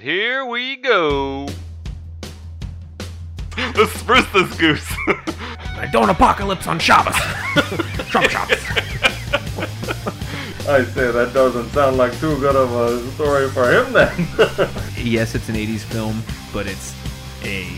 And here we go. Let's spruce this goose. I don't apocalypse on Shabbos. Trump Shabbos. I say that doesn't sound like too good of a story for him then. yes, it's an 80s film, but it's a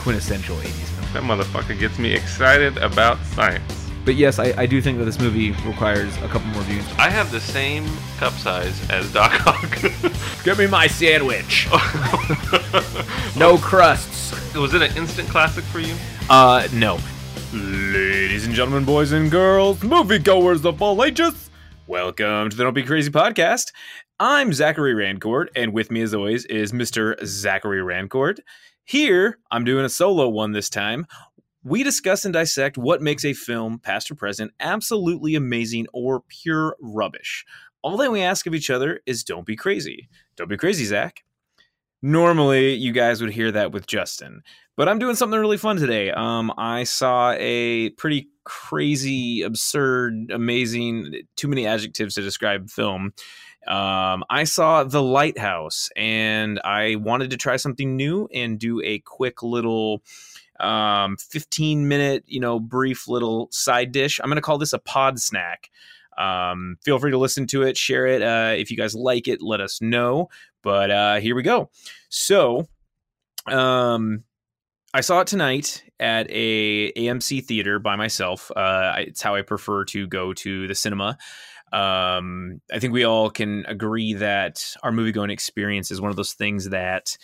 quintessential 80s film. that motherfucker gets me excited about science. But yes, I, I do think that this movie requires a couple more views. I have the same cup size as Doc Ock. Give me my sandwich. no crusts. Was it an instant classic for you? Uh, no. Ladies and gentlemen, boys and girls, moviegoers of all ages, welcome to the Don't Be Crazy podcast. I'm Zachary Rancourt, and with me, as always, is Mr. Zachary Rancourt. Here, I'm doing a solo one this time. We discuss and dissect what makes a film, past or present, absolutely amazing or pure rubbish. All that we ask of each other is don't be crazy. Don't be crazy, Zach. Normally, you guys would hear that with Justin, but I'm doing something really fun today. Um, I saw a pretty crazy, absurd, amazing, too many adjectives to describe film. Um, I saw The Lighthouse, and I wanted to try something new and do a quick little um 15 minute you know brief little side dish. I'm going to call this a pod snack. Um feel free to listen to it share it. Uh if you guys like it let us know. But uh here we go. So um i saw it tonight at a amc theater by myself. Uh it's how i prefer to go to the cinema. Um i think we all can agree that our movie going experience is one of those things that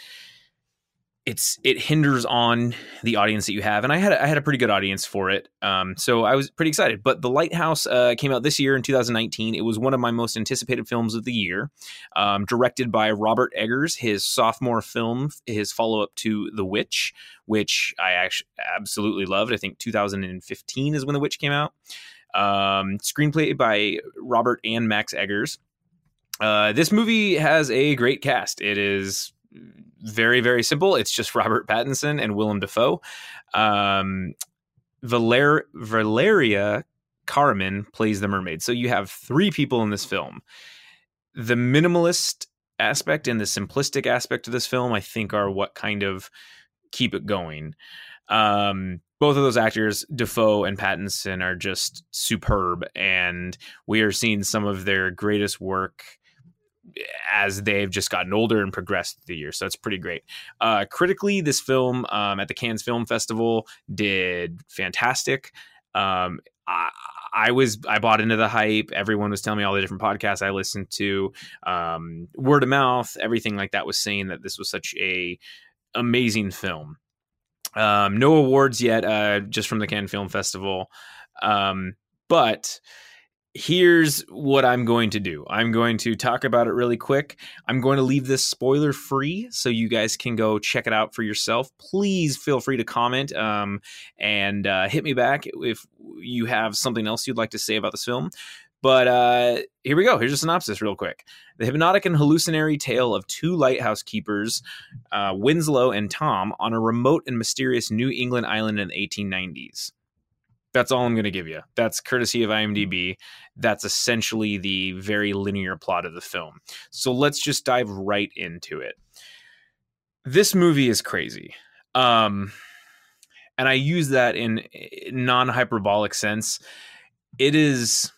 it's it hinders on the audience that you have and i had a, I had a pretty good audience for it um, so i was pretty excited but the lighthouse uh, came out this year in 2019 it was one of my most anticipated films of the year um, directed by robert eggers his sophomore film his follow-up to the witch which i actually absolutely loved. I think 2015 is when the witch came out. Um, screenplay by robert and max eggers. Uh, this movie has a great cast. It is very very simple. It's just Robert Pattinson and Willem Dafoe. Um, Valer- Valeria Carmen plays the mermaid. So you have three people in this film. The minimalist aspect and the simplistic aspect of this film, I think, are what kind of keep it going. Um, both of those actors, Dafoe and Pattinson, are just superb, and we are seeing some of their greatest work as they've just gotten older and progressed through the year. So it's pretty great. Uh, critically, this film um, at the Cannes Film Festival did fantastic. Um, I, I was I bought into the hype. Everyone was telling me all the different podcasts I listened to, um, word of mouth, everything like that was saying that this was such a amazing film. Um, no awards yet, uh, just from the Cannes Film Festival, um, but here's what I'm going to do. I'm going to talk about it really quick. I'm going to leave this spoiler free so you guys can go check it out for yourself. Please feel free to comment um, and uh, hit me back if you have something else you'd like to say about this film. But uh, here we go. Here's a synopsis, real quick. The hypnotic and hallucinatory tale of two lighthouse keepers, uh, Winslow and Tom, on a remote and mysterious New England island in the 1890s. That's all I'm going to give you. That's courtesy of IMDb. That's essentially the very linear plot of the film. So let's just dive right into it. This movie is crazy. Um, and I use that in non hyperbolic sense. It is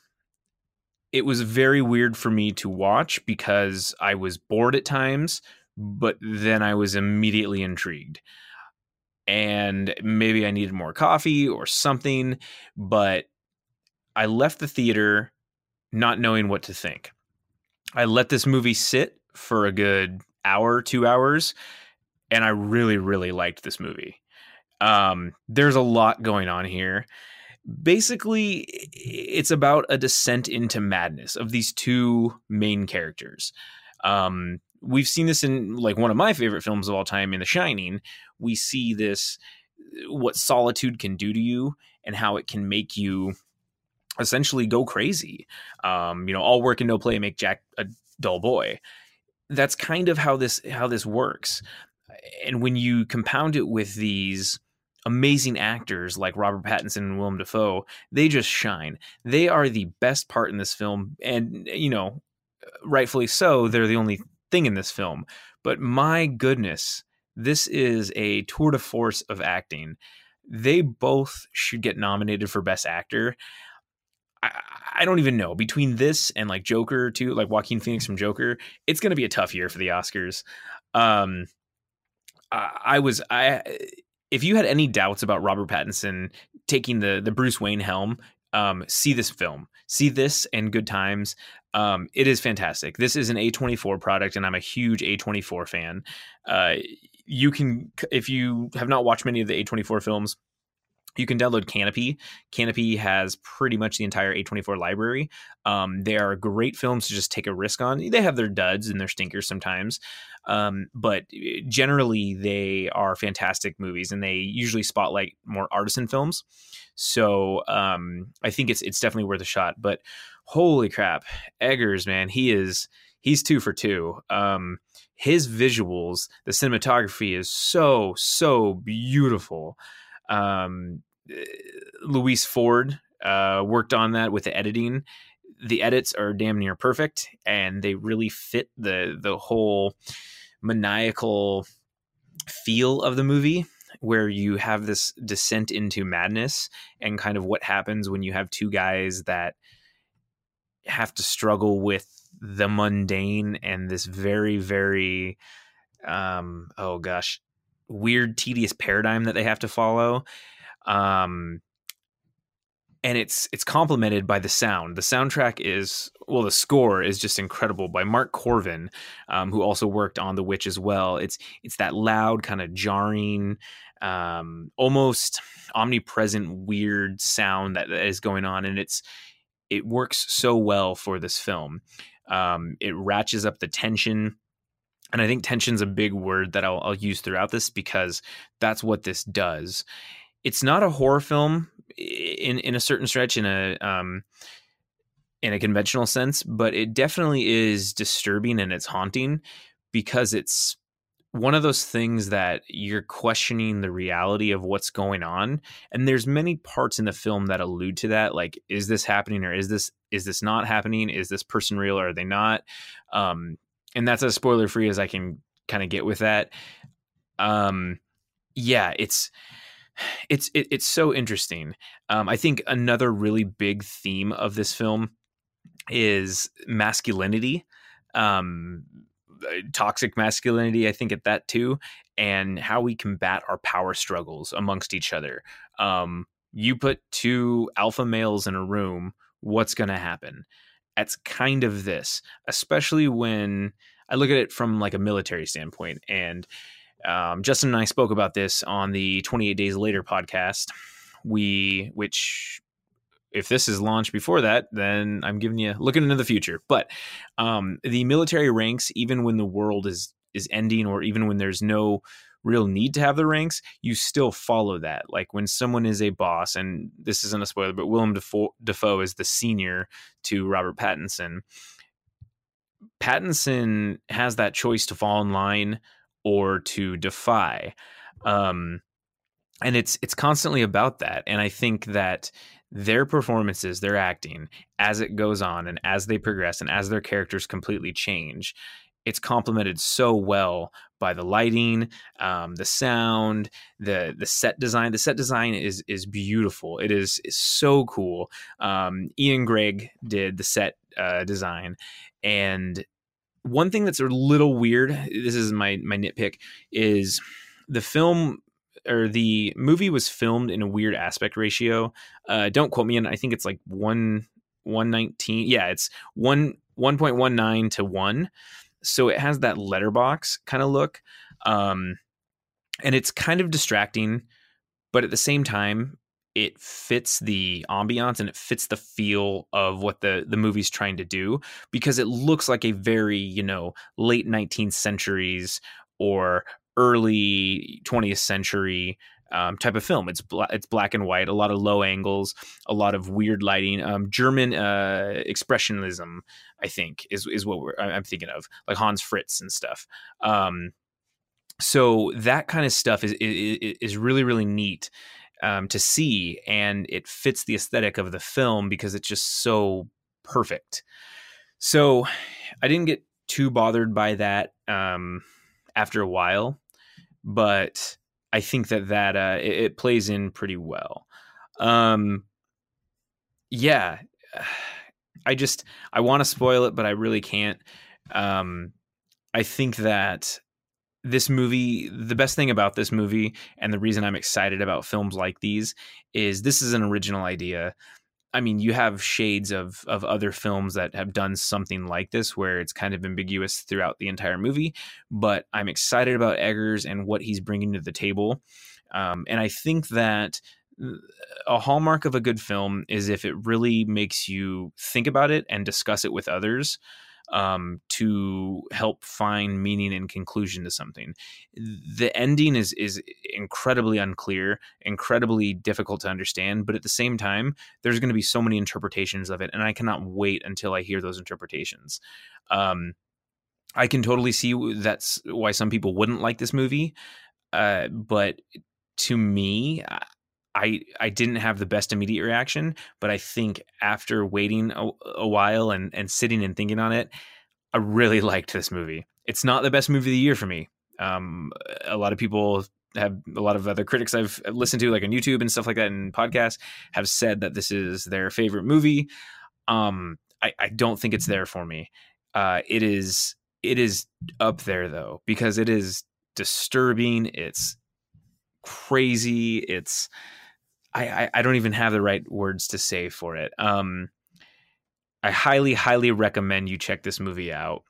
it was very weird for me to watch because I was bored at times, but then I was immediately intrigued and maybe I needed more coffee or something, but I left the theater not knowing what to think. I let this movie sit for a good hour, two hours, and I really, really liked this movie. Um, there's a lot going on here. Basically, it's about a descent into madness of these two main characters. Um, we've seen this in like one of my favorite films of all time in The Shining. We see this what solitude can do to you and how it can make you essentially go crazy. Um, you know, all work and no play make Jack a dull boy. That's kind of how this how this works. And when you compound it with these amazing actors like Robert Pattinson and Willem Dafoe, they just shine. They are the best part in this film, and you know, rightfully so. They're the only thing in this film. But my goodness, this is a tour de force of acting. They both should get nominated for Best Actor. I, I don't even know between this and like Joker too, like Joaquin Phoenix from Joker. It's going to be a tough year for the Oscars. Um, I, I was I if you had any doubts about Robert Pattinson taking the the Bruce Wayne helm, um, see this film, see this and Good Times. Um, it is fantastic. This is an A24 product, and I'm a huge A24 fan. Uh, you can, if you have not watched many of the A24 films, you can download Kanopy. Kanopy has pretty much the entire A24 library. Um, they are great films to just take a risk on. They have their duds and their stinkers sometimes, um, but eh, generally they are fantastic movies, and they usually spotlight more artisan films. So um, I think it's it's definitely worth a shot. But holy crap, Eggers, man, he is he's two for two. Um, his visuals, the cinematography is so so beautiful. Um, Louise Ford uh, worked on that with the editing. The edits are damn near perfect, and they really fit the the whole maniacal feel of the movie where you have this descent into madness and kind of what happens when you have two guys that have to struggle with the mundane and this very very um oh gosh weird tedious paradigm that they have to follow um and it's it's complemented by the sound. The soundtrack is well, the score is just incredible by Mark Korven, um, who also worked on The Witch as well. It's it's that loud, kind of jarring, um, almost omnipresent, weird sound that, that is going on, and it's it works so well for this film. Um, it ratchets up the tension. And I think tension's a big word that I'll, I'll use throughout this because that's what this does it's not a horror film in in a certain stretch in a um in a conventional sense, but it definitely is disturbing and it's haunting because it's one of those things that you're questioning the reality of what's going on and there's many parts in the film that allude to that like is this happening or is this is this not happening? Is this person real or are they not? Um and that's as spoiler free as i can kind of get with that. Um yeah it's it's it, it's so interesting. Um, I think another really big theme of this film is masculinity, um, toxic masculinity. I think at that too, and how we combat our power struggles amongst each other. Um, you put two alpha males in a room, what's going to happen? That's kind of this, especially when I look at it from like a military standpoint and um, Justin and I spoke about this on the 28 Days Later podcast. We, which, if this is launched before that, then I'm giving you looking into the future. But um, the military ranks, even when the world is is ending, or even when there's no real need to have the ranks, you still follow that. Like when someone is a boss, and this isn't a spoiler, but Willem Dafoe is the senior to Robert Pattinson. Pattinson has that choice to fall in line or to defy. Um, and it's it's constantly about that. And I think that their performances, their acting, as it goes on and as they progress and as their characters completely change, it's complemented so well by the lighting, um, the sound, the the set design. The set design is is beautiful. It is, is so cool. Um, Ian Gregg did the set uh, design, and one thing that's a little weird, this is my my nitpick, is the film or the movie was filmed in a weird aspect ratio. Uh, don't quote me on. I think it's like one one nineteen. Yeah, it's one one point one nine to one. So it has that letterbox kind of look, um, and it's kind of distracting. But at the same time, it fits the ambiance and it fits the feel of what the the movie's trying to do because it looks like a very you know late 19th centuries or early 20th century um, type of film. It's it's black and white, a lot of low angles, a lot of weird lighting. Um, German uh, expressionism, I think, is is what I'm thinking of, like Hans Fritz and stuff. Um, so that kind of stuff is, is is really really neat um, to see, and it fits the aesthetic of the film because it's just so perfect. So I didn't get too bothered by that um, after a while, but I think that that uh, it, it plays in pretty well. Um, yeah, I just I want to spoil it, but I really can't. Um, I think that this movie, the best thing about this movie, and the reason I'm excited about films like these, is this is an original idea. I mean, you have shades of of other films that have done something like this, where it's kind of ambiguous throughout the entire movie. But I'm excited about Eggers and what he's bringing to the table, um, and I think that a hallmark of a good film is if it really makes you think about it and discuss it with others um, to help find meaning and conclusion to something. The ending is is incredibly unclear, incredibly difficult to understand, but at the same time, there's going to be so many interpretations of it, and I cannot wait until I hear those interpretations. Um, I can totally see that's why some people wouldn't like this movie, uh, but to me, I I didn't have the best immediate reaction, but I think after waiting a, a, while and and sitting and thinking on it, I really liked this movie. It's not the best movie of the year for me. Um, a lot of people have a lot of other critics I've listened to, like on YouTube and stuff like that, and podcasts, have said that this is their favorite movie. Um, I, I don't think it's there for me. Uh, it is it is up there though because it is disturbing. It's crazy. It's I, I, don't even have the right words to say for it. Um, I highly, highly recommend you check this movie out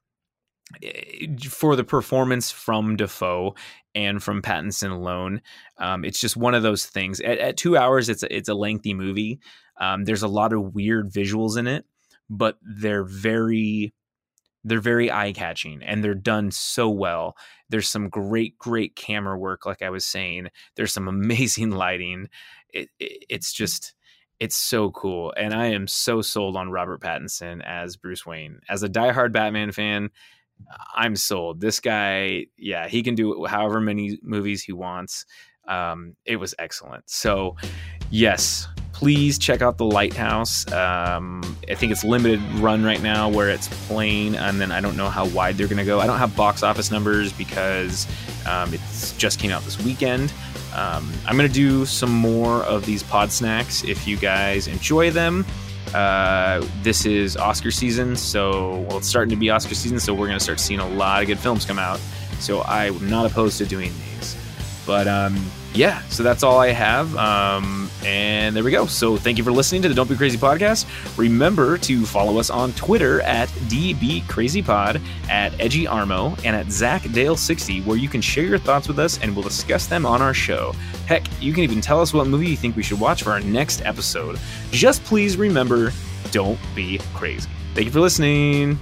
eh, for the performance from Dafoe and from Pattinson alone. Um, it's just one of those things. At, at, two hours, it's a, it's a lengthy movie. Um, there's a lot of weird visuals in it, but they're very they're very eye catching and they're done so well. There's some great, great camera work, like I was saying. There's some amazing lighting it, it, it's just it's so cool and i am so sold on robert pattinson as bruce wayne. As a diehard batman fan i'm sold. This guy yeah he can do however many movies he wants. Um, it was excellent. So yes please check out the lighthouse. Um, i think it's limited run right now where it's playing and then i don't know how wide they're going to go. I don't have box office numbers because um, it's just came out this weekend um, I'm going to do some more of these pod snacks if you guys enjoy them. Uh, this is Oscar season, so well, it's starting to be Oscar season, so we're going to start seeing a lot of good films come out. So I'm not opposed to doing these. But um, yeah, so that's all I have. Um, and there we go. So thank you for listening to the Don't Be Crazy podcast. Remember to follow us on Twitter at DBCrazyPod, at Edgy Armo, and at ZachDale60, where you can share your thoughts with us and we'll discuss them on our show. Heck, you can even tell us what movie you think we should watch for our next episode. Just please remember, don't be crazy. Thank you for listening.